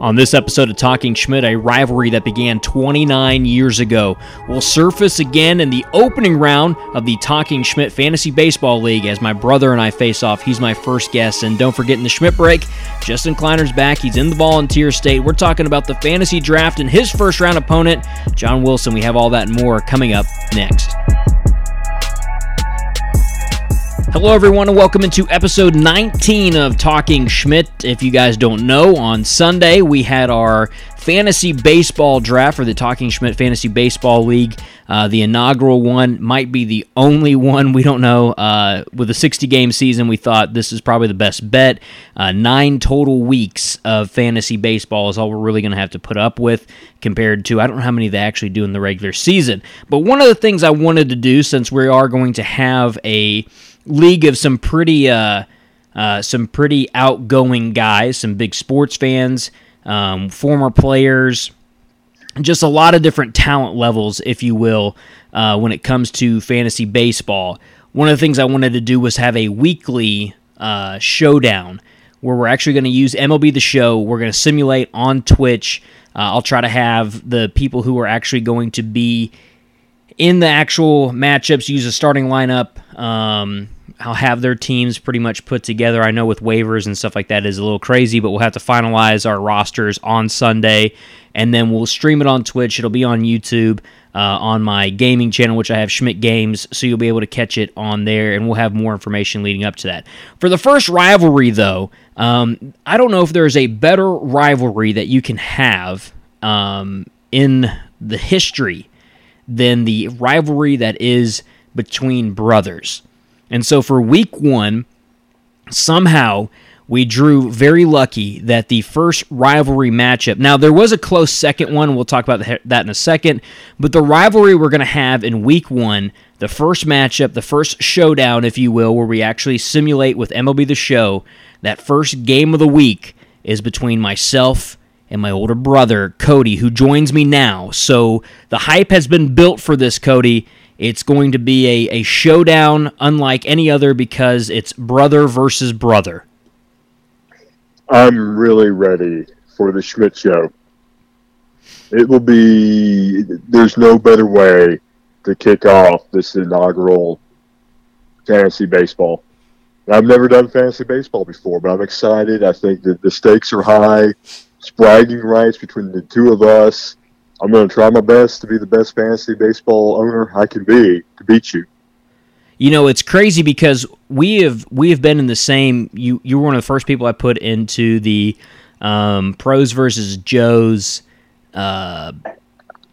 On this episode of Talking Schmidt, a rivalry that began 29 years ago will surface again in the opening round of the Talking Schmidt Fantasy Baseball League as my brother and I face off. He's my first guest. And don't forget in the Schmidt break, Justin Kleiner's back. He's in the volunteer state. We're talking about the fantasy draft and his first round opponent, John Wilson. We have all that and more coming up next. Hello, everyone, and welcome into episode 19 of Talking Schmidt. If you guys don't know, on Sunday we had our fantasy baseball draft for the Talking Schmidt Fantasy Baseball League. Uh, the inaugural one might be the only one. We don't know. Uh, with a 60 game season, we thought this is probably the best bet. Uh, nine total weeks of fantasy baseball is all we're really going to have to put up with compared to, I don't know how many they actually do in the regular season. But one of the things I wanted to do, since we are going to have a league of some pretty uh, uh, some pretty outgoing guys, some big sports fans, um, former players, just a lot of different talent levels, if you will, uh, when it comes to fantasy baseball. One of the things I wanted to do was have a weekly uh, showdown where we're actually going to use MLB The Show. We're going to simulate on Twitch. Uh, I'll try to have the people who are actually going to be in the actual matchups, use a starting lineup. Um, I'll have their teams pretty much put together. I know with waivers and stuff like that is a little crazy, but we'll have to finalize our rosters on Sunday, and then we'll stream it on Twitch. It'll be on YouTube, uh, on my gaming channel, which I have Schmidt Games, so you'll be able to catch it on there, and we'll have more information leading up to that. For the first rivalry, though, um, I don't know if there's a better rivalry that you can have um, in the history than the rivalry that is between brothers. And so for week one, somehow we drew very lucky that the first rivalry matchup. Now, there was a close second one. We'll talk about that in a second. But the rivalry we're going to have in week one, the first matchup, the first showdown, if you will, where we actually simulate with MLB The Show, that first game of the week is between myself and my older brother, Cody, who joins me now. So the hype has been built for this, Cody. It's going to be a, a showdown unlike any other because it's brother versus brother. I'm really ready for the Schmidt show. It will be, there's no better way to kick off this inaugural fantasy baseball. I've never done fantasy baseball before, but I'm excited. I think that the stakes are high bragging rights between the two of us. I'm going to try my best to be the best fantasy baseball owner I can be to beat you. You know, it's crazy because we have we have been in the same. You you were one of the first people I put into the um, pros versus Joes uh,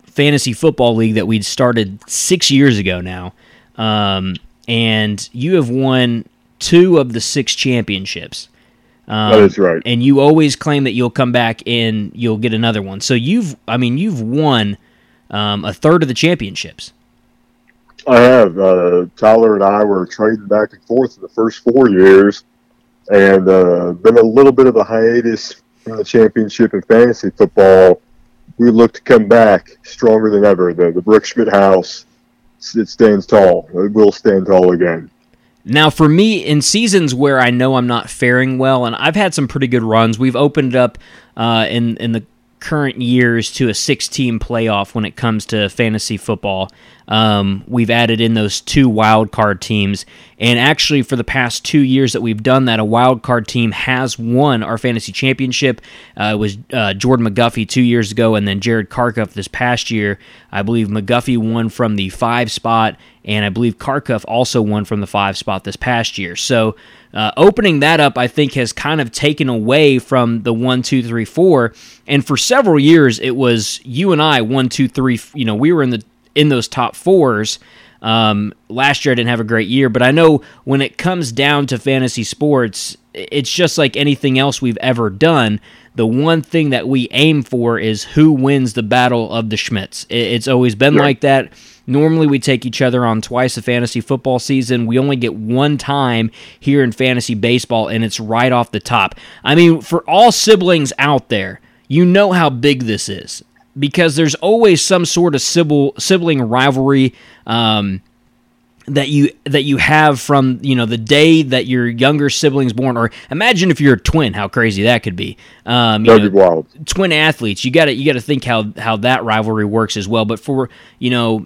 fantasy football league that we'd started six years ago now, um, and you have won two of the six championships. Um, that is right. And you always claim that you'll come back and you'll get another one. So you've, I mean, you've won um, a third of the championships. I have. Uh, Tyler and I were trading back and forth in the first four years, and uh, been a little bit of a hiatus from the championship in fantasy football. We look to come back stronger than ever. The the Brooks Schmidt house, it stands tall. It will stand tall again. Now, for me, in seasons where I know I'm not faring well, and I've had some pretty good runs, we've opened up uh, in in the current years to a six team playoff when it comes to fantasy football. Um, we've added in those two wild card teams, and actually, for the past two years that we've done that, a wild card team has won our fantasy championship. Uh, it was uh, Jordan McGuffey two years ago, and then Jared Karkuff this past year. I believe McGuffey won from the five spot, and I believe Karkuff also won from the five spot this past year. So. Uh, opening that up, I think, has kind of taken away from the one, two, three, four. And for several years, it was you and I, one, two, three. You know, we were in the in those top fours. Um, last year I didn't have a great year, but I know when it comes down to fantasy sports, it's just like anything else we've ever done. The one thing that we aim for is who wins the battle of the Schmitz. It's always been like that. Normally, we take each other on twice a fantasy football season. We only get one time here in fantasy baseball, and it's right off the top. I mean, for all siblings out there, you know how big this is because there's always some sort of sibling rivalry. Um, that you that you have from you know the day that your younger siblings born or imagine if you're a twin how crazy that could be um you That'd be know, wild. twin athletes you got to you got to think how how that rivalry works as well but for you know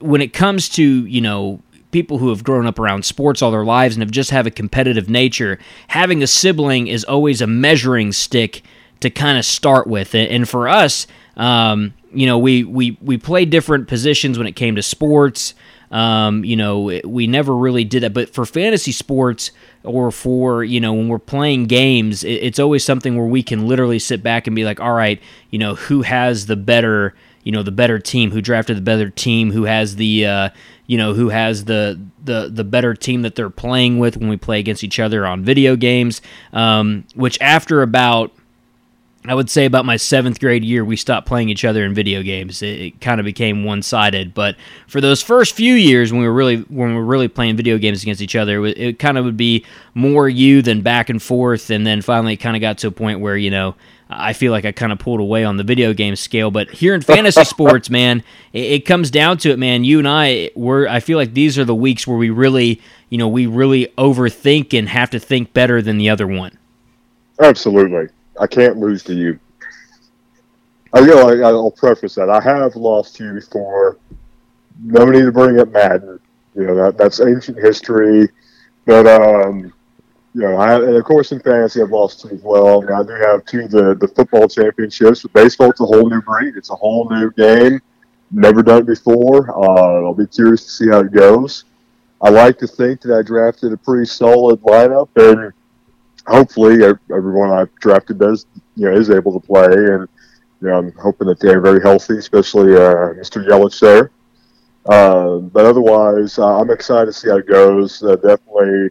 when it comes to you know people who have grown up around sports all their lives and have just have a competitive nature having a sibling is always a measuring stick to kind of start with and for us um, you know we we we play different positions when it came to sports um, you know, we never really did that. But for fantasy sports or for, you know, when we're playing games, it's always something where we can literally sit back and be like, all right, you know, who has the better, you know, the better team, who drafted the better team, who has the, uh, you know, who has the, the the better team that they're playing with when we play against each other on video games. Um, which after about I would say about my seventh grade year, we stopped playing each other in video games. It, it kind of became one sided. But for those first few years, when we were really when we were really playing video games against each other, it, it kind of would be more you than back and forth. And then finally, it kind of got to a point where you know I feel like I kind of pulled away on the video game scale. But here in fantasy sports, man, it, it comes down to it, man. You and I, we're I feel like these are the weeks where we really, you know, we really overthink and have to think better than the other one. Absolutely. I can't lose to you. I you know I, I'll preface that I have lost to you before. No need to bring up Madden. You know that that's ancient history. But um, you know, I, and of course in fantasy I've lost two as well. I do have two the the football championships. But baseball, it's a whole new breed. It's a whole new game. Never done it before. Uh, I'll be curious to see how it goes. I like to think that I drafted a pretty solid lineup and hopefully everyone I've drafted does you know is able to play, and you know I'm hoping that they're very healthy, especially uh, Mr. Yelich there. Uh, but otherwise, uh, I'm excited to see how it goes. Uh, definitely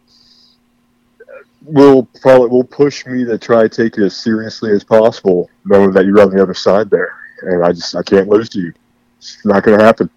will probably will push me to try to take it as seriously as possible, knowing that you're on the other side there, and I just I can't lose to you. It's not going to happen.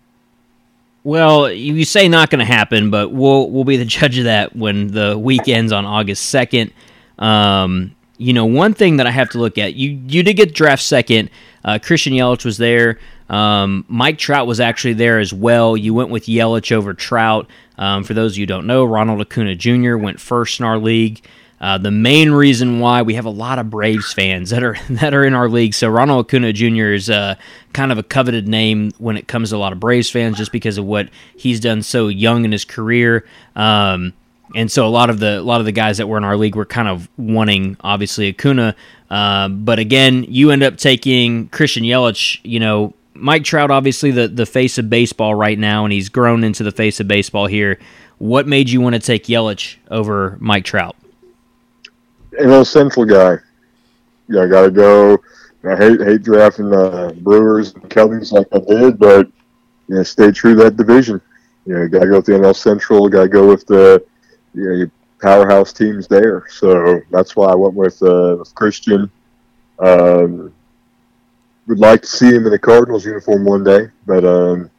Well, you say not going to happen, but we'll we'll be the judge of that when the week ends on August second. Um, you know, one thing that I have to look at, you you did get draft second. Uh, Christian Yelich was there. Um, Mike Trout was actually there as well. You went with Yelich over Trout. Um, for those of you who don't know, Ronald Acuna Jr. went first in our league. Uh, the main reason why we have a lot of Braves fans that are that are in our league. So Ronald Acuna Jr. is uh, kind of a coveted name when it comes to a lot of Braves fans, just because of what he's done so young in his career. Um, and so a lot of the a lot of the guys that were in our league were kind of wanting obviously Acuna, uh, but again, you end up taking Christian Yelich. You know, Mike Trout, obviously the the face of baseball right now, and he's grown into the face of baseball here. What made you want to take Yelich over Mike Trout? An old Central guy. Yeah, I got to go. I hate hate drafting the Brewers and Cubbies like I did, but you know, stay true to that division. You know, got to go with the NL Central. Got to go with the you know, your powerhouse teams there. So that's why I went with, uh, with Christian. Um, would like to see him in the Cardinals uniform one day, but um,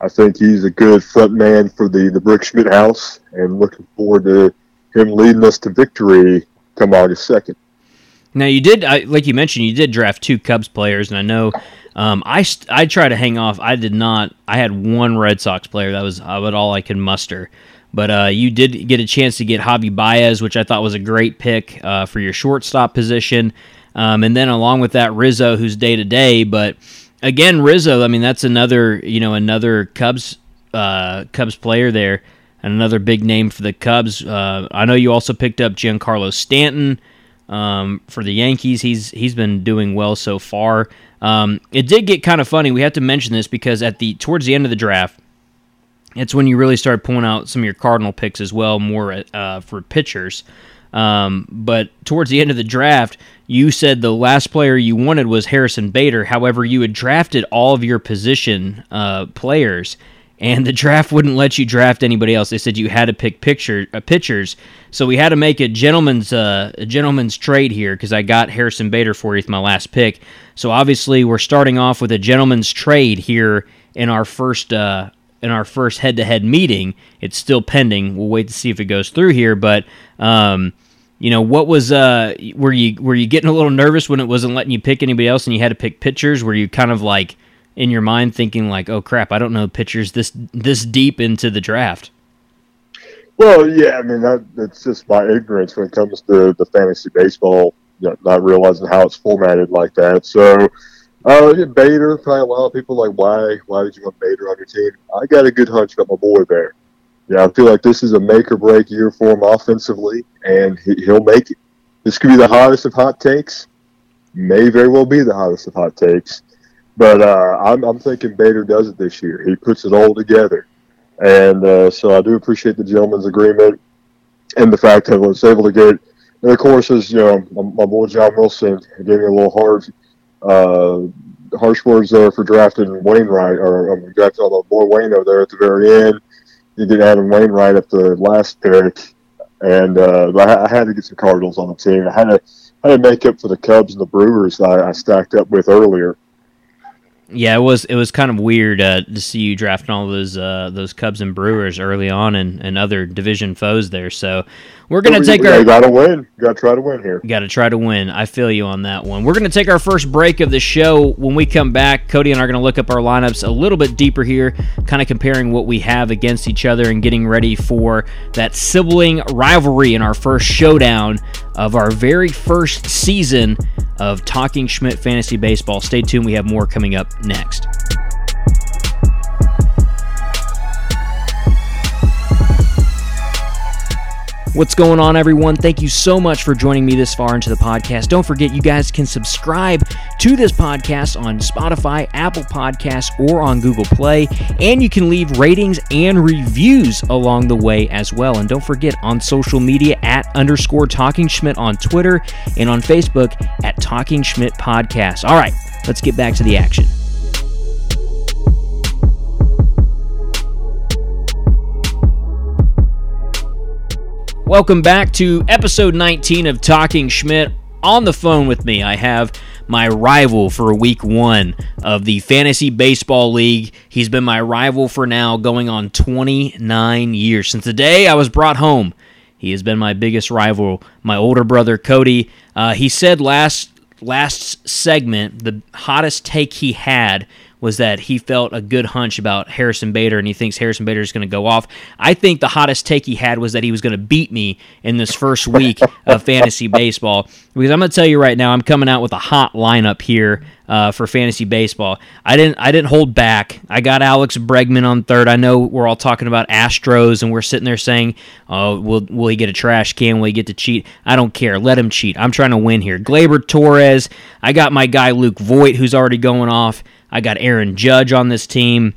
I think he's a good front man for the, the Brick Schmidt house and looking forward to him leading us to victory come August 2nd. Now you did, I, like you mentioned, you did draft two Cubs players, and I know um, I I try to hang off. I did not. I had one Red Sox player. That was about all I could muster. But uh, you did get a chance to get Javi Baez, which I thought was a great pick uh, for your shortstop position. Um, and then along with that, Rizzo, who's day to day. But again, Rizzo, I mean, that's another you know another Cubs uh, Cubs player there, and another big name for the Cubs. Uh, I know you also picked up Giancarlo Stanton um, for the Yankees. He's he's been doing well so far. Um, it did get kind of funny. We have to mention this because at the towards the end of the draft it's when you really start pulling out some of your Cardinal picks as well, more uh, for pitchers. Um, but towards the end of the draft, you said the last player you wanted was Harrison Bader. However, you had drafted all of your position uh, players, and the draft wouldn't let you draft anybody else. They said you had to pick picture uh, pitchers. So we had to make a gentleman's uh, a gentleman's trade here because I got Harrison Bader for you with my last pick. So obviously we're starting off with a gentleman's trade here in our first uh, in our first head-to-head meeting. It's still pending. We'll wait to see if it goes through here, but um, you know, what was uh were you were you getting a little nervous when it wasn't letting you pick anybody else and you had to pick pitchers? Were you kind of like in your mind thinking like, "Oh crap, I don't know pitchers this this deep into the draft." Well, yeah, I mean that that's just my ignorance when it comes to the fantasy baseball, you know, not realizing how it's formatted like that. So, uh, yeah, Bader, probably a lot of people like, why why did you want Bader on your team? I got a good hunch about my boy there. Yeah, I feel like this is a make or break year for him offensively, and he, he'll make it. This could be the hottest of hot takes. May very well be the hottest of hot takes. But uh, I'm, I'm thinking Bader does it this year. He puts it all together. And uh, so I do appreciate the gentleman's agreement and the fact that I was able to get, and of course, as you know, my, my boy John Wilson gave me a little hard, uh, harsh words there for drafting Wainwright, or um, drafting my boy Wayno there at the very end. You get Adam Wainwright at the last pick, and uh, I, I had to get some Cardinals on the team. I had to, I had to make up for the Cubs and the Brewers I, I stacked up with earlier. Yeah, it was it was kind of weird uh, to see you drafting all those uh, those Cubs and Brewers early on and, and other division foes there. So we're gonna take we, our. got to win. Got to try to win here. Got to try to win. I feel you on that one. We're gonna take our first break of the show. When we come back, Cody and I are gonna look up our lineups a little bit deeper here, kind of comparing what we have against each other and getting ready for that sibling rivalry in our first showdown of our very first season of Talking Schmidt Fantasy Baseball. Stay tuned. We have more coming up next. What's going on, everyone? Thank you so much for joining me this far into the podcast. Don't forget, you guys can subscribe to this podcast on Spotify, Apple Podcasts, or on Google Play. And you can leave ratings and reviews along the way as well. And don't forget, on social media, at underscore Talking Schmidt on Twitter and on Facebook at Talking Schmidt Podcast. All right, let's get back to the action. Welcome back to episode 19 of Talking Schmidt. On the phone with me, I have my rival for week one of the Fantasy Baseball League. He's been my rival for now going on 29 years. Since the day I was brought home, he has been my biggest rival, my older brother Cody. Uh, he said last last segment the hottest take he had was that he felt a good hunch about Harrison Bader and he thinks Harrison Bader is going to go off. I think the hottest take he had was that he was going to beat me in this first week of fantasy baseball. Because I'm going to tell you right now, I'm coming out with a hot lineup here uh, for fantasy baseball. I didn't I didn't hold back. I got Alex Bregman on third. I know we're all talking about Astros and we're sitting there saying, "Oh, will will he get a trash can? Will he get to cheat?" I don't care. Let him cheat. I'm trying to win here. Gleyber Torres. I got my guy Luke Voit who's already going off. I got Aaron Judge on this team.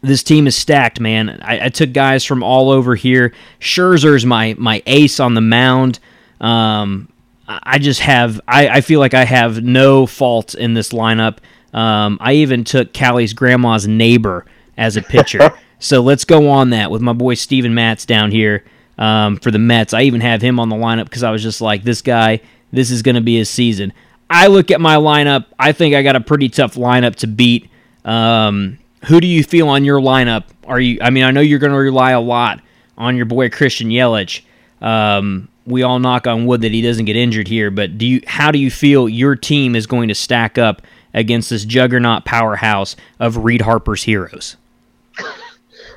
This team is stacked, man. I, I took guys from all over here. Scherzer's my my ace on the mound. Um, I just have I, I feel like I have no fault in this lineup. Um, I even took Callie's grandma's neighbor as a pitcher. so let's go on that with my boy Steven Matz down here um, for the Mets. I even have him on the lineup because I was just like, this guy, this is going to be his season. I look at my lineup. I think I got a pretty tough lineup to beat. Um, who do you feel on your lineup? Are you? I mean, I know you're going to rely a lot on your boy Christian Yelich. Um, we all knock on wood that he doesn't get injured here, but do you? How do you feel your team is going to stack up against this juggernaut powerhouse of Reed Harper's heroes?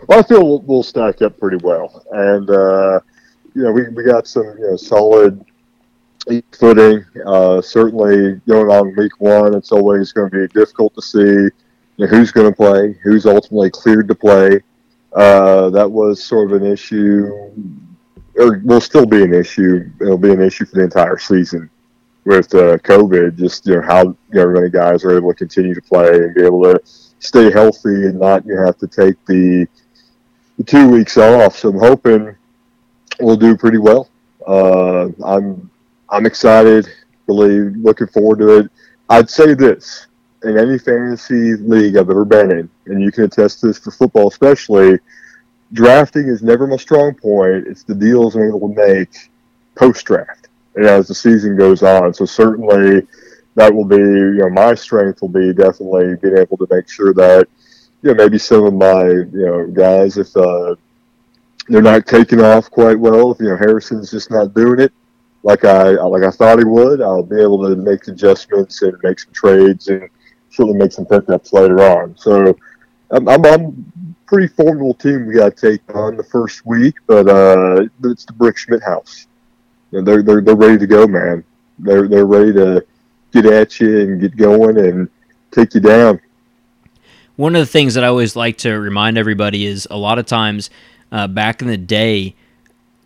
Well, I feel we'll, we'll stack up pretty well, and uh, you know we, we got some you know solid footing. Uh, certainly, going on week one, it's always going to be difficult to see you know, who's going to play, who's ultimately cleared to play. Uh, that was sort of an issue, or will still be an issue. It'll be an issue for the entire season with uh, COVID. Just you know how you know, many guys are able to continue to play and be able to stay healthy and not you have to take the the two weeks off. So I'm hoping we'll do pretty well. Uh, I'm I'm excited, really looking forward to it. I'd say this in any fantasy league I've ever been in, and you can attest to this for football especially, drafting is never my strong point. It's the deals I'm able to make post draft and as the season goes on. So certainly that will be, you know, my strength will be definitely being able to make sure that, you know, maybe some of my, you know, guys, if uh, they're not taking off quite well, if, you know, Harrison's just not doing it, like I like I thought he would. I'll be able to make adjustments and make some trades and certainly make some pickups later on. So I'm, I'm, I'm pretty formidable team we got to take on the first week, but uh, it's the Brick Schmidt house. Know, they're, they're, they're ready to go, man. They're, they're ready to get at you and get going and take you down. One of the things that I always like to remind everybody is a lot of times uh, back in the day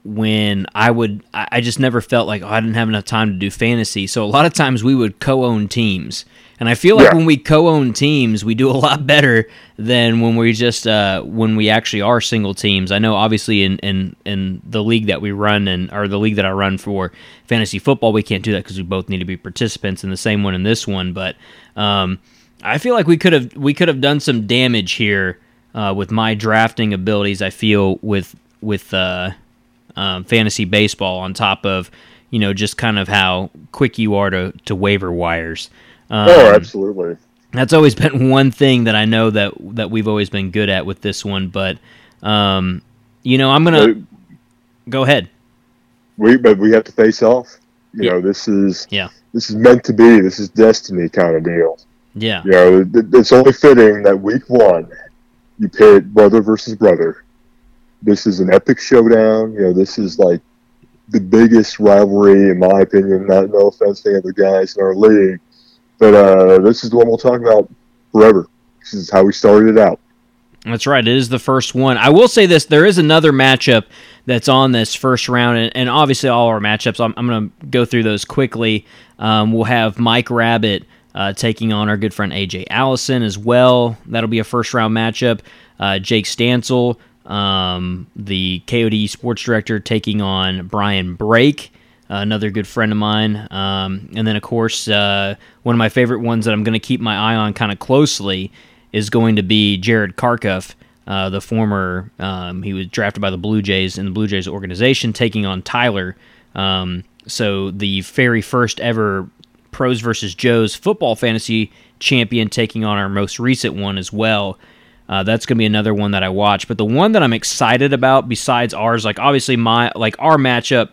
when I would, I just never felt like oh, I didn't have enough time to do fantasy. So a lot of times we would co-own teams, and I feel like yeah. when we co-own teams, we do a lot better than when we just uh, when we actually are single teams. I know obviously in, in in the league that we run and or the league that I run for fantasy football, we can't do that because we both need to be participants in the same one in this one. But um, I feel like we could have we could have done some damage here uh, with my drafting abilities. I feel with with uh, um, fantasy baseball on top of you know just kind of how quick you are to to waiver wires. Um, oh, absolutely. That's always been one thing that I know that that we've always been good at with this one, but um, you know I'm gonna go ahead. We but we have to face off. You yeah. know this is yeah this is meant to be. This is destiny kind of deal. Yeah. You know, it's only fitting that week one you pit brother versus brother. This is an epic showdown. You know, this is like the biggest rivalry, in my opinion. Not no offense to the other guys in our league, but uh, this is the one we'll talk about forever. This is how we started it out. That's right. It is the first one. I will say this: there is another matchup that's on this first round, and, and obviously all our matchups. I'm, I'm going to go through those quickly. Um, we'll have Mike Rabbit uh, taking on our good friend AJ Allison as well. That'll be a first round matchup. Uh, Jake Stansel, um, the KOD sports director, taking on Brian Brake. Uh, another good friend of mine. Um, and then, of course, uh, one of my favorite ones that I'm going to keep my eye on kind of closely is going to be Jared Karkuff, uh, the former, um, he was drafted by the Blue Jays in the Blue Jays organization, taking on Tyler. Um, so the very first ever Pros versus Joe's football fantasy champion taking on our most recent one as well. Uh, that's gonna be another one that I watch. But the one that I'm excited about, besides ours, like obviously my like our matchup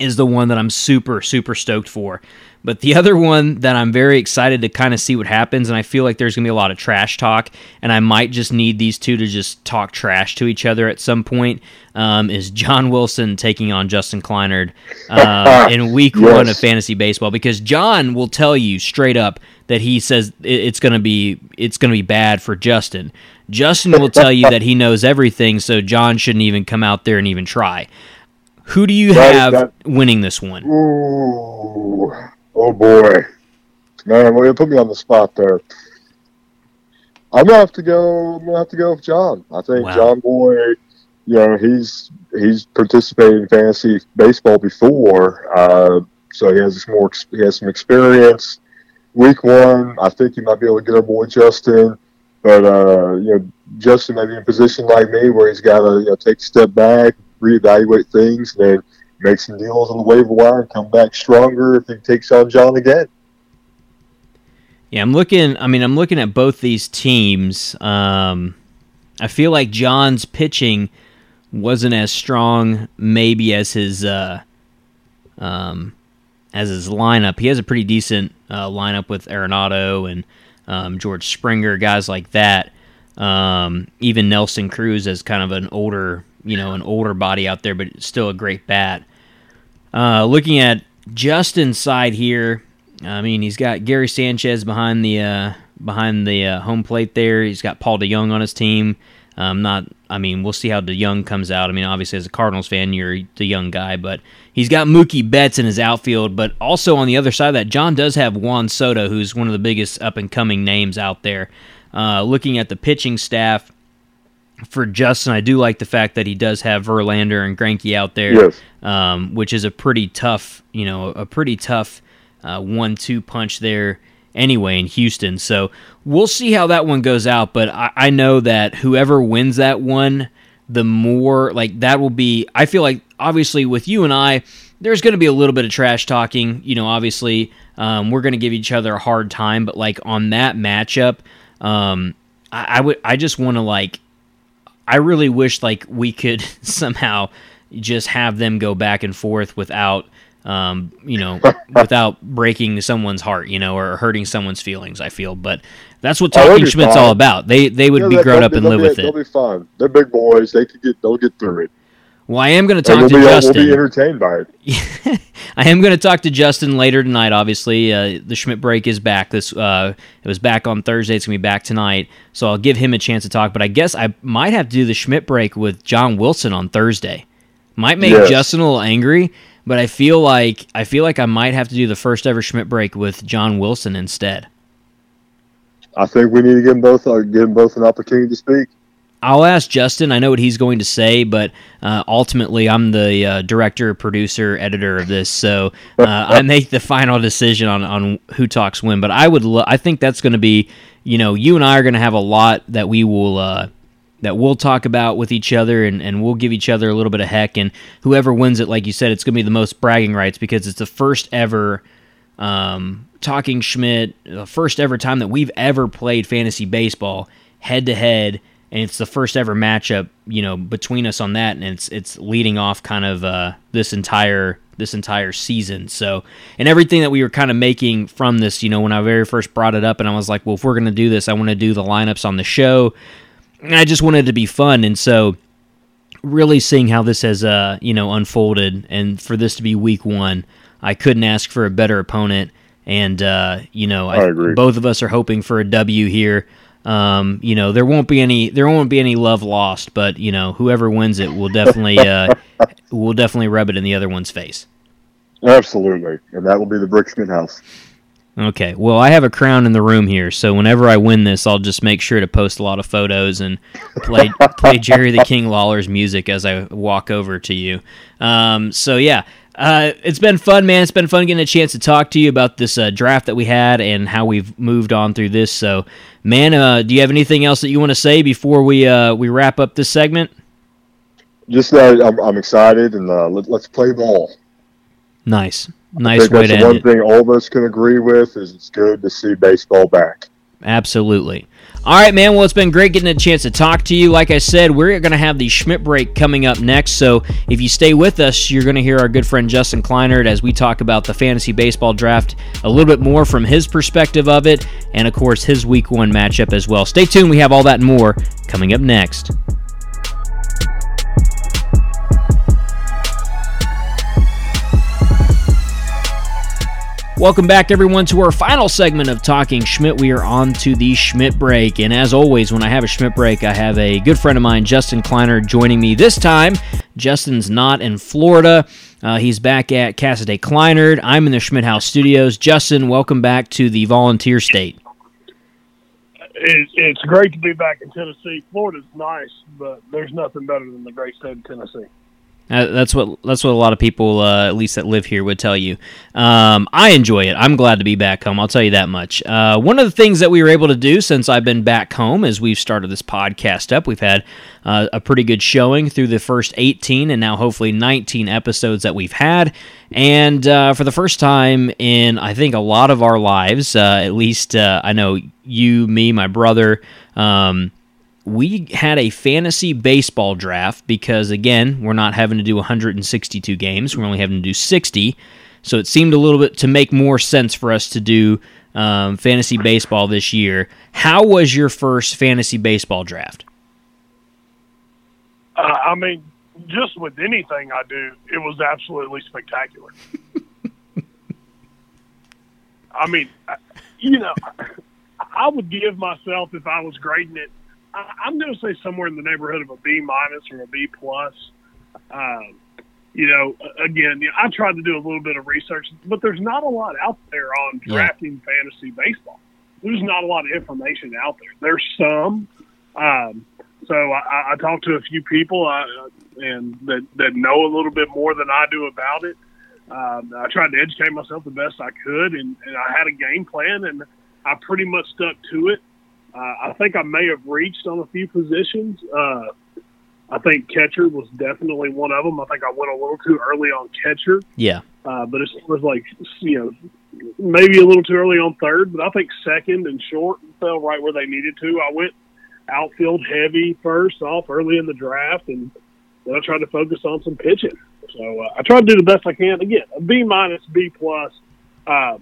is the one that I'm super super stoked for. But the other one that I'm very excited to kind of see what happens, and I feel like there's gonna be a lot of trash talk, and I might just need these two to just talk trash to each other at some point. Um, is John Wilson taking on Justin Kleinard uh, in Week yes. One of fantasy baseball? Because John will tell you straight up that he says it's gonna be it's gonna be bad for Justin. Justin will tell you that he knows everything, so John shouldn't even come out there and even try. Who do you have that, winning this one? Ooh, oh boy, man, well, you put me on the spot there. I'm gonna have to go. I'm gonna have to go with John. I think wow. John Boy. You know, he's he's participated in fantasy baseball before, uh, so he has more. He has some experience. Week one, I think he might be able to get our boy Justin. But uh, you know, Justin may be in a position like me where he's got to you know, take a step back, reevaluate things, and make some deals on the waiver wire and come back stronger if he takes on John again. Yeah, I'm looking. I mean, I'm looking at both these teams. Um, I feel like John's pitching wasn't as strong, maybe as his uh, um, as his lineup. He has a pretty decent uh, lineup with Arenado and um, George Springer, guys like that. Um, even Nelson Cruz as kind of an older you know an older body out there, but still a great bat. Uh, looking at Justin's side here, I mean he's got Gary Sanchez behind the uh, behind the uh, home plate there. He's got Paul DeJong on his team. Um, not, I mean, we'll see how DeYoung comes out. I mean, obviously as a Cardinals fan, you're the young guy, but he's got Mookie Betts in his outfield. But also on the other side of that, John does have Juan Soto, who's one of the biggest up and coming names out there. Uh, looking at the pitching staff, for Justin, I do like the fact that he does have Verlander and Greinke out there, yes. um, which is a pretty tough, you know, a pretty tough uh, one-two punch there anyway in Houston. So we'll see how that one goes out. But I, I know that whoever wins that one, the more like that will be. I feel like obviously with you and I, there's going to be a little bit of trash talking. You know, obviously um, we're going to give each other a hard time, but like on that matchup, um, I, I would I just want to like I really wish like we could somehow just have them go back and forth without um, you know, without breaking someone's heart, you know, or hurting someone's feelings. I feel, but that's what Oh, Talking Schmidt's all about. They they would be grown up and live be- with it. They'll be fine. They're big boys. They can get. They'll get through it. Well, I am going to talk we'll to be, Justin. we'll be entertained by it. I am going to talk to Justin later tonight. Obviously, uh, the Schmidt break is back. This uh, it was back on Thursday. It's going to be back tonight, so I'll give him a chance to talk. But I guess I might have to do the Schmidt break with John Wilson on Thursday. Might make Yes. Justin a little angry, but I feel like I feel like I might have to do the first ever Schmidt break with John Wilson instead. I think we need to give them both. Uh, give them both an opportunity to speak. I'll ask Justin. I know what he's going to say, but uh, ultimately, I'm the uh, director, producer, editor of this, so uh, I make the final decision on, on who talks when. But I would, lo- I think that's going to be, you know, you and I are going to have a lot that we will uh, that we'll talk about with each other, and, and we'll give each other a little bit of heck. And whoever wins it, like you said, it's going to be the most bragging rights because it's the first ever um, talking Schmidt, the first ever time that we've ever played fantasy baseball head to head, and it's the first ever matchup, you know, between us on that, and it's it's leading off kind of uh, this entire this entire season. So, and everything that we were kind of making from this, you know, when I very first brought it up, and I was like, well, if we're gonna do this, I want to do the lineups on the show, and I just wanted it to be fun, and so really seeing how this has uh you know unfolded and for this to be week one i couldn't ask for a better opponent and uh you know I agree. both of us are hoping for a w here um you know there won't be any there won't be any love lost but you know whoever wins it will definitely uh will definitely rub it in the other one's face Absolutely, and that will be the Schmidt house. Okay. Well, I have a crown in the room here, so whenever I win this, I'll just make sure to post a lot of photos and play play Jerry the King Lawler's music as I walk over to you. Um, so yeah, uh, it's been fun, man. It's been fun getting a chance to talk to you about this uh, draft that we had and how we've moved on through this. So, man, uh, do you have anything else that you want to say before we uh, we wrap up this segment? Just that I'm, I'm excited, and uh, let, let's play ball. Nice, nice way that's to the end one it. thing all of us can agree with is it's good to see baseball back. Absolutely. All right, man. Well, it's been great getting a chance to talk to you. Like I said, we're going to have the Schmidt break coming up next. So if you stay with us, you're going to hear our good friend Justin Kleinert as we talk about the fantasy baseball draft a little bit more from his perspective of it, and of course, his week one matchup as well. Stay tuned. We have all that and more coming up next. Welcome back, everyone, to our final segment of Talking Schmidt. We are on to the Schmidt break. And as always, when I have a Schmidt break, I have a good friend of mine, Justin Kleiner, joining me this time. Justin's not in Florida. Uh, he's back at Casa de Kleinert. I'm in the Schmidt House studios. Justin, welcome back to the volunteer state. it's great to be back in Tennessee. Florida's nice, but there's nothing better than the great state of Tennessee. Uh, that's what that's what a lot of people, uh, at least that live here, would tell you. Um, I enjoy it. I'm glad to be back home. I'll tell you that much. Uh, one of the things that we were able to do since I've been back home, as we've started this podcast up, we've had uh, a pretty good showing through the first 18 and now hopefully 19 episodes that we've had. And uh, for the first time in I think a lot of our lives, at least I know you, me, my brother. Um, we had a fantasy baseball draft because again we're not having to do 162 games we're only having to do 60 so it seemed a little bit to make more sense for us to do um, fantasy baseball this year how was your first fantasy baseball draft Uh, I mean, just with anything I do, it was absolutely spectacular. I mean, you know, I would give myself if I was grading it. I, I'm going to say somewhere in the neighborhood of a B minus or a B plus. Um, you know, again, you know, I tried to do a little bit of research, but there's not a lot out there on Yeah. drafting fantasy baseball. There's not a lot of information out there. There's some. Um, so I, I talked to a few people uh, and that, that know a little bit more than I do about it. Um, I tried to educate myself the best I could, and, and I had a game plan, and I pretty much stuck to it. Uh, I think I may have reached on a few positions. Uh, I think catcher was definitely one of them. I think I went a little too early on catcher. yeah Uh, but as far as like you know, maybe a little too early on third, but I think second and short fell right where they needed to. I went outfield heavy first off early in the draft, and then I tried to focus on some pitching. So uh, I try to do the best I can. Again, a B minus, B plus, uh,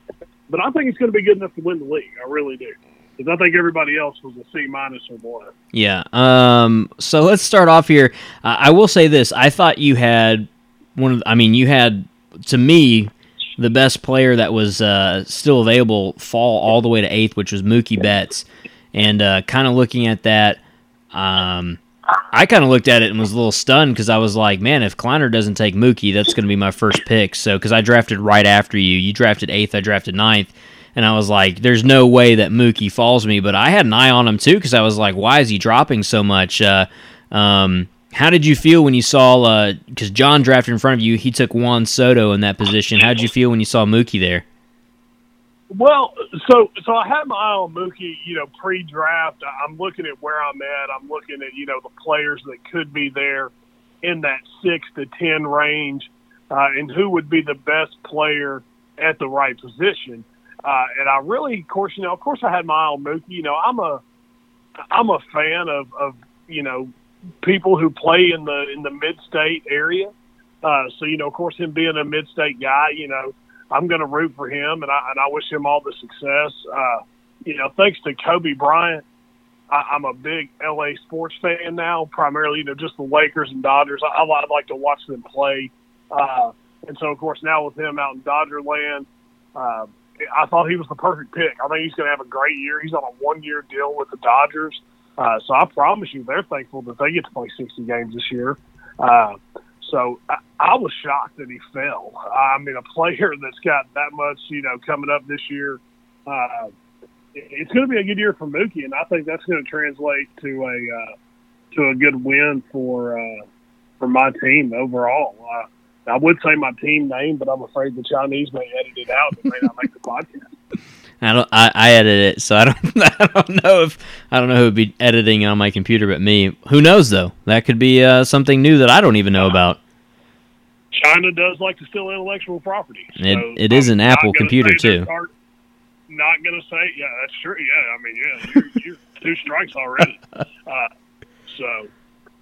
but I think it's going to be good enough to win the league. I really do. Because I think everybody else was a C minus or more. Yeah. Um. So let's start off here. I will say this: I thought you had one of. The, I mean, you had to me the best player that was uh, still available fall all the way to eighth, which was Mookie Betts. And uh, kind of looking at that, um, I kind of looked at it and was a little stunned because I was like, man, if Kleiner doesn't take Mookie, that's going to be my first pick. So, because I drafted right after you, you drafted eighth, I drafted ninth. And I was like, there's no way that Mookie falls me. But I had an eye on him too because I was like, why is he dropping so much? Uh, um, how did you feel when you saw, because uh, John drafted in front of you, he took Juan Soto in that position. How did you feel when you saw Mookie there? Well, so so I had my eye on Mookie, you know, pre-draft. I'm looking at where I'm at. I'm looking at you know the players that could be there in that six to ten range, uh, and who would be the best player at the right position. Uh, and I really, of course, you know, of course, I had my on Mookie. You know, I'm a I'm a fan of of you know people who play in the in the mid-state area. Uh, so you know, of course, him being a mid-state guy, you know I'm going to root for him, and I and I wish him all the success. Uh, you know, thanks to Kobe Bryant, I, I'm a big LA sports fan now. Primarily, you know, just the Lakers and Dodgers. I, I like to watch them play, uh, and so of course now with him out in Dodger land, uh, I thought he was the perfect pick. I think he's going to have a great year. He's on a one-year deal with the Dodgers, uh, so I promise you, they're thankful that they get to play 60 games this year. Uh, so I, I was shocked that he fell. I mean, a player that's got that much, you know, coming up this year, uh, it's going to be a good year for Mookie, and I think that's going to translate to a uh, to a good win for uh, for my team overall. Uh, I would say my team name, but I'm afraid the Chinese may edit it out and may not make the podcast. I don't. I, I edit it, so I don't. I don't know if I don't know who would be editing on my computer, but me. Who knows though? That could be uh, something new that I don't even know about. China does like to steal intellectual property. So it, it is an I'm Apple computer too. not going to say, yeah, that's true. Yeah, I mean, yeah, you're, you're two strikes already. Uh, so,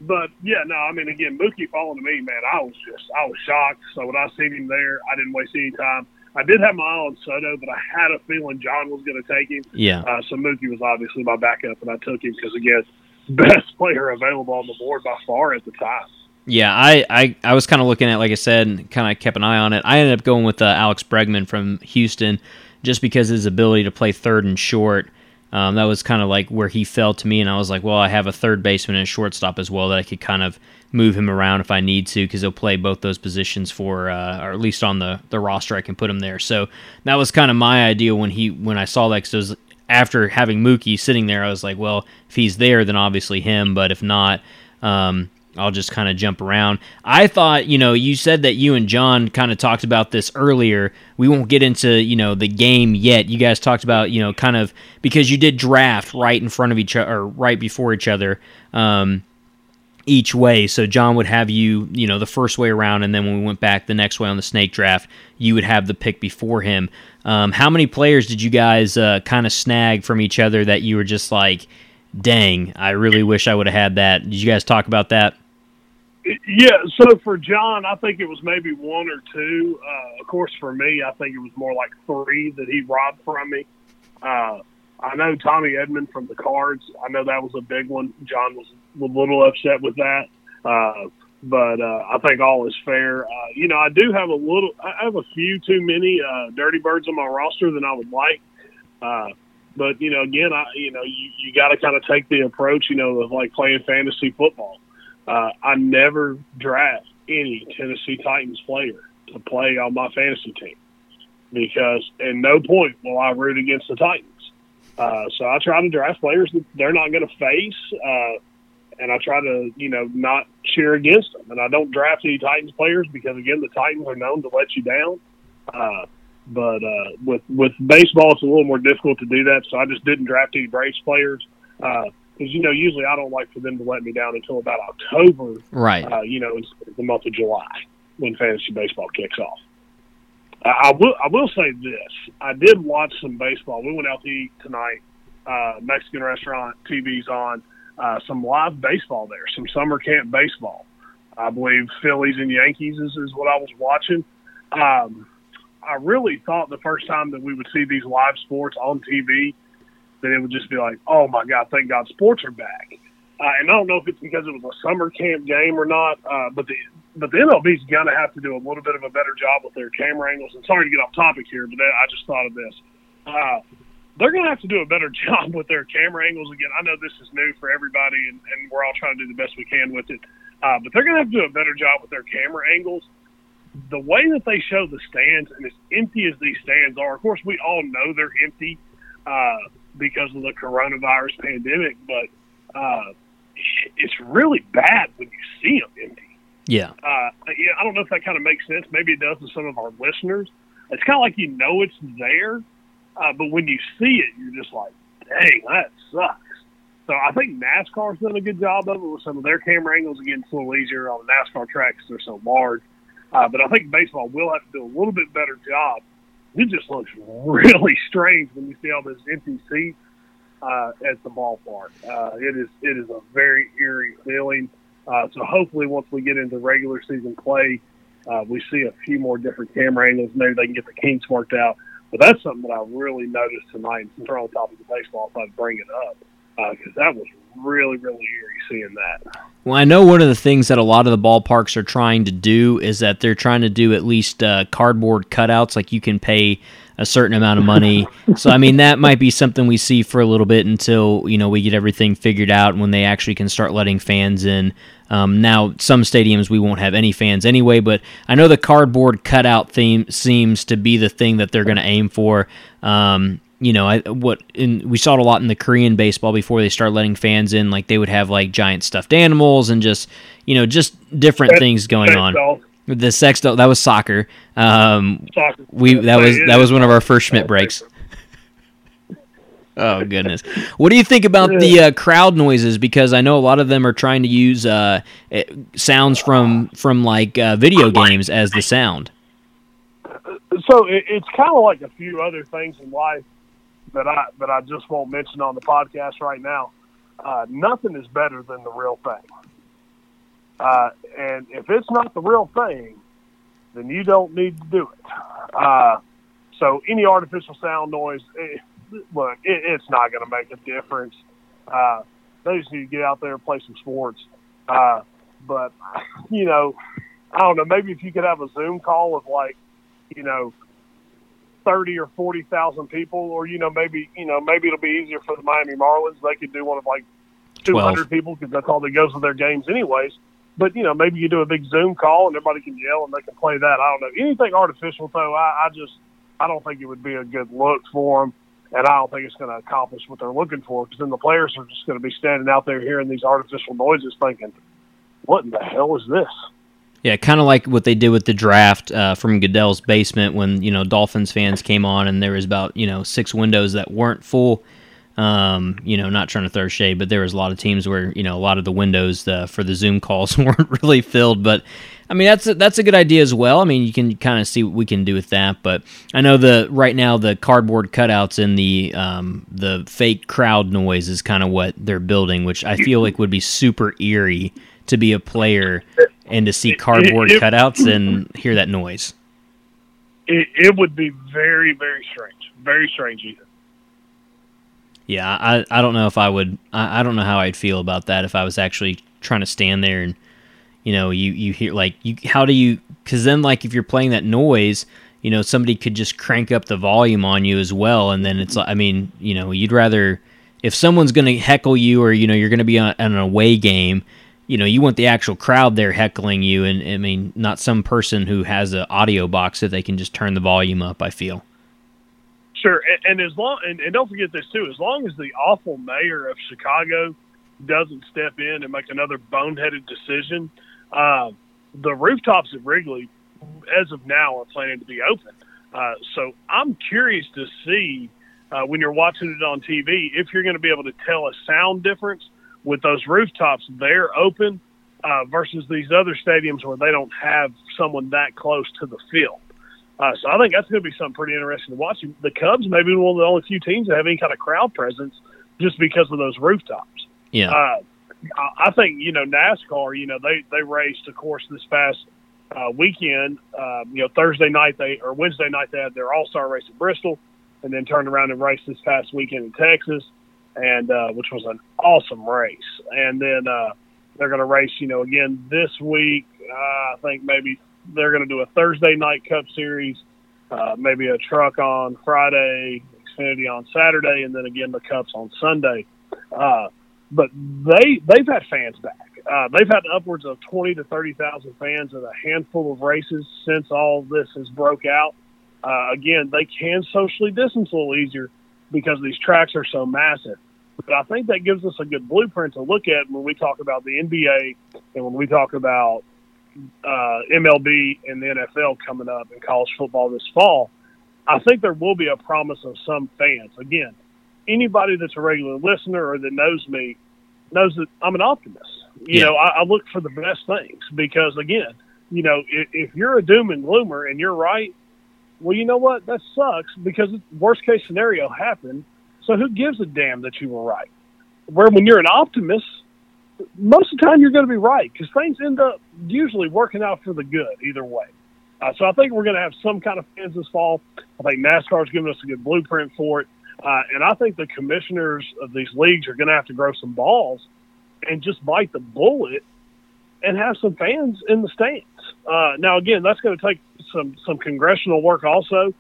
but yeah, no, I mean, again, Mookie falling to me, man, I was just, I was shocked. So when I seen him there, I didn't waste any time. I did have my eye on Soto, but I had a feeling John was going to take him. Yeah. Uh, so Mookie was obviously my backup, and I took him because again, best player available on the board by far at the time. Yeah, I, I, I was kind of looking at, like I said, and kind of kept an eye on it. I ended up going with uh, Alex Bregman from Houston just because his ability to play third and short. Um, that was kind of like where he fell to me, and I was like, well, I have a third baseman and a shortstop as well that I could kind of move him around if I need to because he'll play both those positions for, uh, or at least on the, the roster, I can put him there. So that was kind of my idea when he when I saw that because after having Mookie sitting there, I was like, well, if he's there, then obviously him, but if not, um, I'll just kind of jump around. I thought, you know, you said that you and John kind of talked about this earlier. We won't get into, you know, the game yet. You guys talked about, you know, kind of because you did draft right in front of each other right before each other. Um, each way. So John would have you, you know, the first way around, and then when we went back the next way on the snake draft, you would have the pick before him. Um, how many players did you guys uh, kind of snag from each other that you were just like, dang, I really wish I would have had that? Did you guys talk about that? Yeah, so for John, I think it was maybe one or two. Uh, of course, for me, I think it was more like three that he robbed from me. Uh, I know Tommy Edman from the Cards. I know that was a big one. John was a little upset with that, uh, but uh, I think all is fair. Uh, you know, I do have a little. I have a few too many uh, dirty birds on my roster than I would like. But you know, again, I you know you you got to kind of take the approach, you know, of like playing fantasy football uh, I never draft any Tennessee Titans player to play on my fantasy team because at no point will I root against the Titans. Uh, so I try to draft players that they're not going to face, uh, and I try to, you know, not cheer against them. And I don't draft any Titans players because, again, the Titans are known to let you down. Uh, but uh, with with baseball, it's a little more difficult to do that. So I just didn't draft any Braves players. Uh, because you know usually I don't like for them to let me down until about October, right? Uh, you know, the month of July when fantasy baseball kicks off. I will I will say this: I did watch some baseball. We went out to eat tonight. Uh, Mexican restaurant, TV's on. Uh, some live baseball there, some summer camp baseball. I believe Phillies and Yankees is, is what I was watching. Um, I really thought the first time that we would see these live sports on TV that it would just be like, oh my God, thank God sports are back. Uh, and I don't know if it's because it was a summer camp game or not, uh, but the but the MLB's gonna have to do a little bit of a better job with their camera angles. And sorry to get off topic here, but I just thought of this. Uh, they're gonna have to do a better job with their camera angles again. I know this is new for everybody, and, and we're all trying to do the best we can with it. Uh, but they're gonna have to do a better job with their camera angles. The way that they show the stands, and as empty as these stands are, of course, we all know they're empty uh, because of the coronavirus pandemic, but uh, it's really bad when you see them empty. Yeah. Uh, yeah, I don't know if that kind of makes sense. Maybe it does to some of our listeners. It's kind of like you know it's there, uh, but when you see it, you're just like, dang, that sucks. So I think NASCAR's done a good job of it with some of their camera angles. Again, it's a little easier on the NASCAR tracks; they're so large. Uh, but I think baseball will have to do a little bit better job. It just looks really strange when you see all those empty seats uh, at the ballpark. Uh, it is it is a very eerie feeling. Uh, so hopefully, once we get into regular season play, uh, we see a few more different camera angles. Maybe they can get the kinks worked out. But that's something that I really noticed tonight. Since we're on the topic of baseball, I thought I'd bring it up because uh, that was really, really eerie seeing that. Well, I know one of the things that a lot of the ballparks are trying to do is that they're trying to do at least uh, cardboard cutouts, like you can pay a certain amount of money. so I mean that might be something we see for a little bit until you know we get everything figured out when they actually can start letting fans in. Um, now some stadiums we won't have any fans anyway, but I know the cardboard cutout theme seems to be the thing that they're going to aim for. Um, you know, I, what in, we saw it a lot in the Korean baseball before they start letting fans in. Like they would have like giant stuffed animals and just you know just different things going on. The sex doll that was soccer. Um, soccer. We that was that was one of our first Schmidt breaks. Oh goodness! What do you think about the uh, crowd noises? Because I know a lot of them are trying to use uh, eh, sounds from from like uh, video games as the sound. So it's kind of like a few other things in life that I that I just won't mention on the podcast right now. Uh, nothing is better than the real thing. Uh, and if it's not the real thing, then you don't need to do it. Uh, so any artificial sound noise, it, look, it, it's not going to make a difference. Uh, they just need to get out there and play some sports. Uh, but you know, I don't know. Maybe if you could have a Zoom call with like, you know, thirty or forty thousand people, or you know, maybe you know, maybe it'll be easier for the Miami Marlins. They could do one of like two hundred people because that's all that goes to their games, anyways. But you know, maybe you do a big Zoom call and everybody can yell and they can play that. I don't know anything artificial though. I, I just I don't think it would be a good look for them, and I don't think it's going to accomplish what they're looking for. Because then the players are just going to be standing out there hearing these artificial noises, thinking, "What in the hell is this?" Yeah, kind of like what they did with the draft uh, from Goodell's basement when you know Dolphins fans came on and there was about you know six windows that weren't full um, you know, not trying to throw shade, but there was a lot of teams where you know a lot of the windows uh, for the Zoom calls weren't really filled. But I mean, that's a, that's a good idea as well. I mean, you can kind of see what we can do with that. But I know the right now the cardboard cutouts and the um, the fake crowd noise is kind of what they're building, which I feel like would be super eerie to be a player and to see cardboard it, it, cutouts and hear that noise. It, it would be very very strange, very strange even yeah, I, I don't know if I would. I, I don't know how I'd feel about that if I was actually trying to stand there and, you know, you you hear like you. How do you? Because then, like, if you're playing that noise, you know, somebody could just crank up the volume on you as well, and then it's I mean, you know, you'd rather if someone's going to heckle you or you know you're going to be on, on an away game you know, you want the actual crowd there heckling you, and I mean, not some person who has an audio box that they can just turn the volume up. I feel. Sure, and, and as long and, and, don't forget this too. As long as the awful mayor of Chicago doesn't step in and make another boneheaded decision, uh, the rooftops at Wrigley, as of now, are planning to be open. Uh, so I'm curious to see uh, when you're watching it on TV if you're going to be able to tell a sound difference with those rooftops there open uh, versus these other stadiums where they don't have someone that close to the field. Uh, so I think that's going to be something pretty interesting to watch. The Cubs may be one of the only few teams that have any kind of crowd presence just because of those rooftops. Yeah. Uh, I think you know NASCAR. You know they they raced, of course, this past uh, weekend. Uh, you know Thursday night they or Wednesday night they had their All Star race in Bristol, and then turned around and raced this past weekend in Texas, and uh, which was an awesome race. And then uh, they're going to race, you know, again this week. Uh, I think maybe they're going to do a Thursday night Cup Series, uh, maybe a truck on Friday, Xfinity on Saturday, and then again the Cups on Sunday. Uh, but they they've had fans back. Uh, they've had upwards of twenty to thirty thousand fans at a handful of races since all this has broke out. Uh, again, they can socially distance a little easier because these tracks are so massive. But I think that gives us a good blueprint to look at when we talk about the NBA and when we talk about uh, MLB and the NFL coming up in college football this fall. I think there will be a promise of some fans. Again, anybody that's a regular listener or that knows me knows that I'm an optimist. You Yeah. know, I, I look for the best things because, again, you know, if, if you're a doom and gloomer and you're right, well, you know what? That sucks because worst case scenario happened. So who gives a damn that you were right? Where when you're an optimist, most of the time you're going to be right because things end up usually working out for the good either way. Uh, so I think we're going to have some kind of fans this fall. I think NASCAR's giving us a good blueprint for it. Uh, and I think the commissioners of these leagues are going to have to grow some balls and just bite the bullet and have some fans in the stands. Uh, now, again, that's going to take some some congressional work also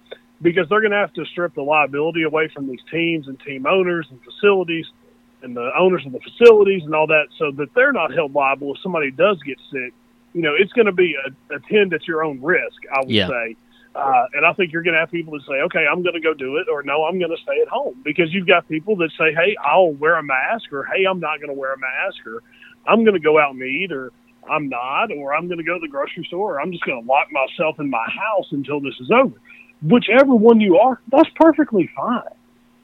because they're going to have to strip the liability away from these teams and team owners and facilities and the owners of the facilities and all that so that they're not held liable if somebody does get sick. You know, it's going to be a, attend at your own risk, I would Yeah. say. Uh, and I think you're going to have people that say, okay, I'm going to go do it, or no, I'm going to stay at home. Because you've got people that say, hey, I'll wear a mask, or hey, I'm not going to wear a mask, or I'm going to go out and eat, or I'm not, or I'm going to go to the grocery store, or I'm just going to lock myself in my house until this is over. Whichever one you are, that's perfectly fine.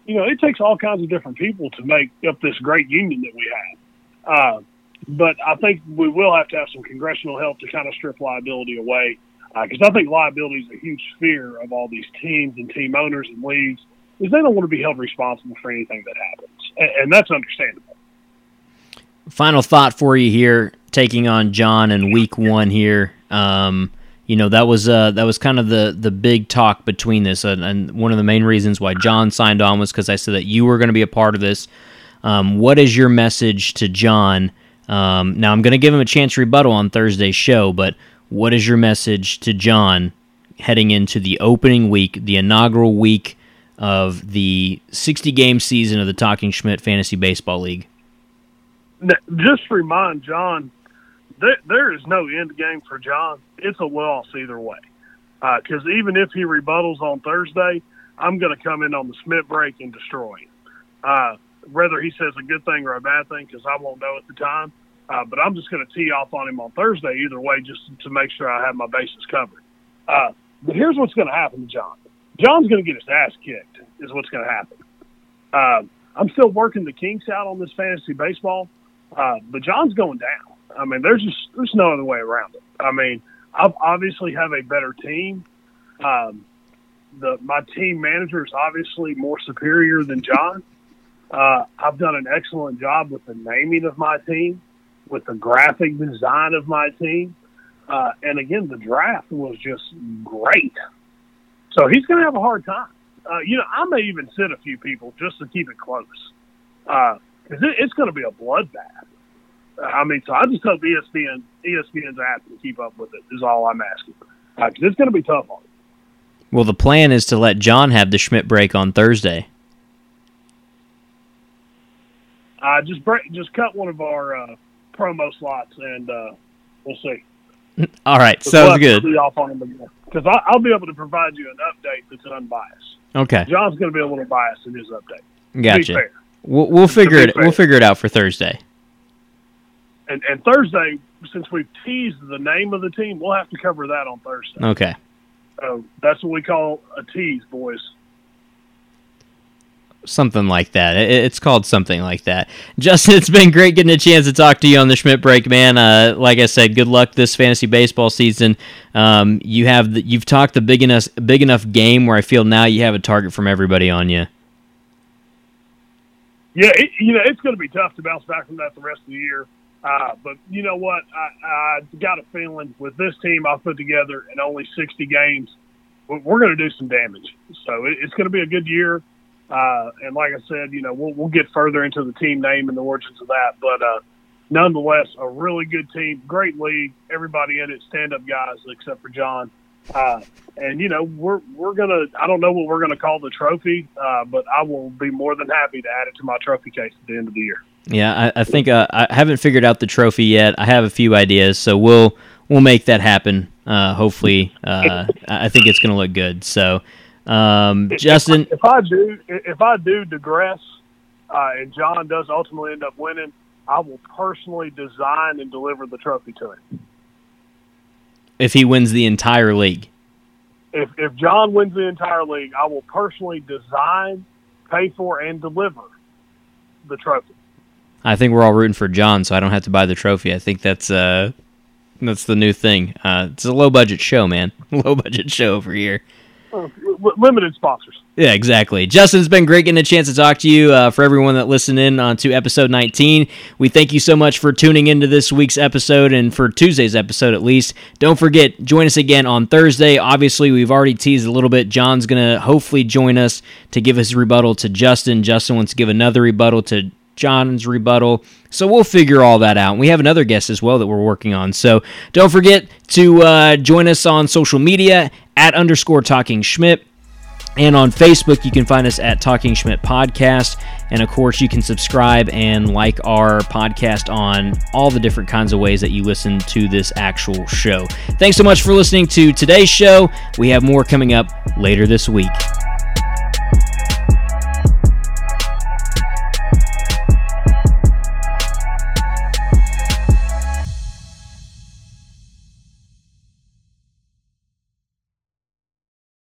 You know, it takes all kinds of different people to make up this great union that we have. Uh, but I think we will have to have some congressional help to kind of strip liability away because I think liability is a huge fear of all these teams and team owners and leagues is they don't want to be held responsible for anything that happens, and, and that's understandable. Final thought for you here, taking on John in week one here. Um, you know that was uh, that was kind of the the big talk between this, and, and one of the main reasons why John signed on was because I said that you were going to be a part of this. Um, what is your message to John? Um, now I'm going to give him a chance to rebuttal on Thursday's show, but what is your message to John heading into the opening week, the inaugural week of the 60 game season of the Talking Schmidt Fantasy Baseball League? Just remind John, there, there is no end game for John. It's a loss either way. Because even if he rebuttals on Thursday, I'm going to come in on the Schmidt break and destroy him. Uh, whether he says a good thing or a bad thing, because I won't know at the time. Uh, but I'm just going to tee off on him on Thursday either way, just to make sure I have my bases covered. Uh, but here's what's going to happen to John. John's going to get his ass kicked. Is what's going to happen. Uh, I'm still working the kinks out on this fantasy baseball, uh, but John's going down. I mean, there's just there's no other way around it. I mean, I obviously have a better team. Um, the my team manager is obviously more superior than John. Uh, I've done an excellent job with the naming of my team, with the graphic design of my team, uh, and again, the draft was just great. So he's going to have a hard time. Uh, you know, I may even sit a few people just to keep it close, because it, it's going to be a bloodbath. I mean, so I just hope ESPN ESPN's app can keep up with it. Is all I'm asking, because it's going to be tough on. Well, the plan is to let John have the Schmidt break on Thursday. Uh, just break, just cut one of our uh, promo slots, and uh, we'll see. All right, sounds good. be off on him again because I'll be able to provide you an update that's unbiased. Okay, John's going to be a little biased in his update. Gotcha. We'll, we'll figure it. fair. We'll figure it out for Thursday. And, and Thursday, since we've teased the name of the team, we'll have to cover that on Thursday. Okay. So that's what we call a tease, boys. Something like that. It's called something like that. Justin, it's been great getting a chance to talk to you on the Schmidt break, man. Uh, like I said, good luck this fantasy baseball season. Um, you have the, you've talked the big enough big enough game where I feel now you have a target from everybody on you. Yeah, it, you know it's going to be tough to bounce back from that the rest of the year. Uh, but you know what? I, I got a feeling with this team I've put together in only 60 games, we're going to do some damage. So it, it's going to be a good year. Uh, and like I said, you know, we'll, we'll get further into the team name and the origins of that. But uh, nonetheless, a really good team, great league. Everybody in it, stand up guys, except for John. Uh, and you know, we're we're gonna. I don't know what we're gonna call the trophy, uh, but I will be more than happy to add it to my trophy case at the end of the year. Yeah, I, I think uh, I haven't figured out the trophy yet. I have a few ideas, so we'll we'll make that happen. Uh, hopefully, uh, I think it's going to look good. So, um, Justin, if, if, I do, if I do digress, uh, and John does ultimately end up winning, I will personally design and deliver the trophy to him. If he wins the entire league, if if John wins the entire league, I will personally design, pay for, and deliver the trophy. I think we're all rooting for John, so I don't have to buy the trophy. I think that's uh, that's the new thing. Uh, it's a low budget show, man. Low budget show over here. Uh, limited sponsors. Yeah, exactly. Justin, it's been great getting a chance to talk to you. Uh, for everyone that listened in on to episode 19, we thank you so much for tuning into this week's episode and for Tuesday's episode at least. Don't forget, join us again on Thursday. Obviously, we've already teased a little bit. John's going to hopefully join us to give his rebuttal to Justin. Justin wants to give another rebuttal to John's rebuttal. So we'll figure all that out. We have another guest as well that we're working on. So don't forget to uh, join us on social media at underscore talking Schmidt. And on Facebook, you can find us at Talking Schmidt Podcast. And of course, you can subscribe and like our podcast on all the different kinds of ways that you listen to this actual show. Thanks so much for listening to today's show. We have more coming up later this week.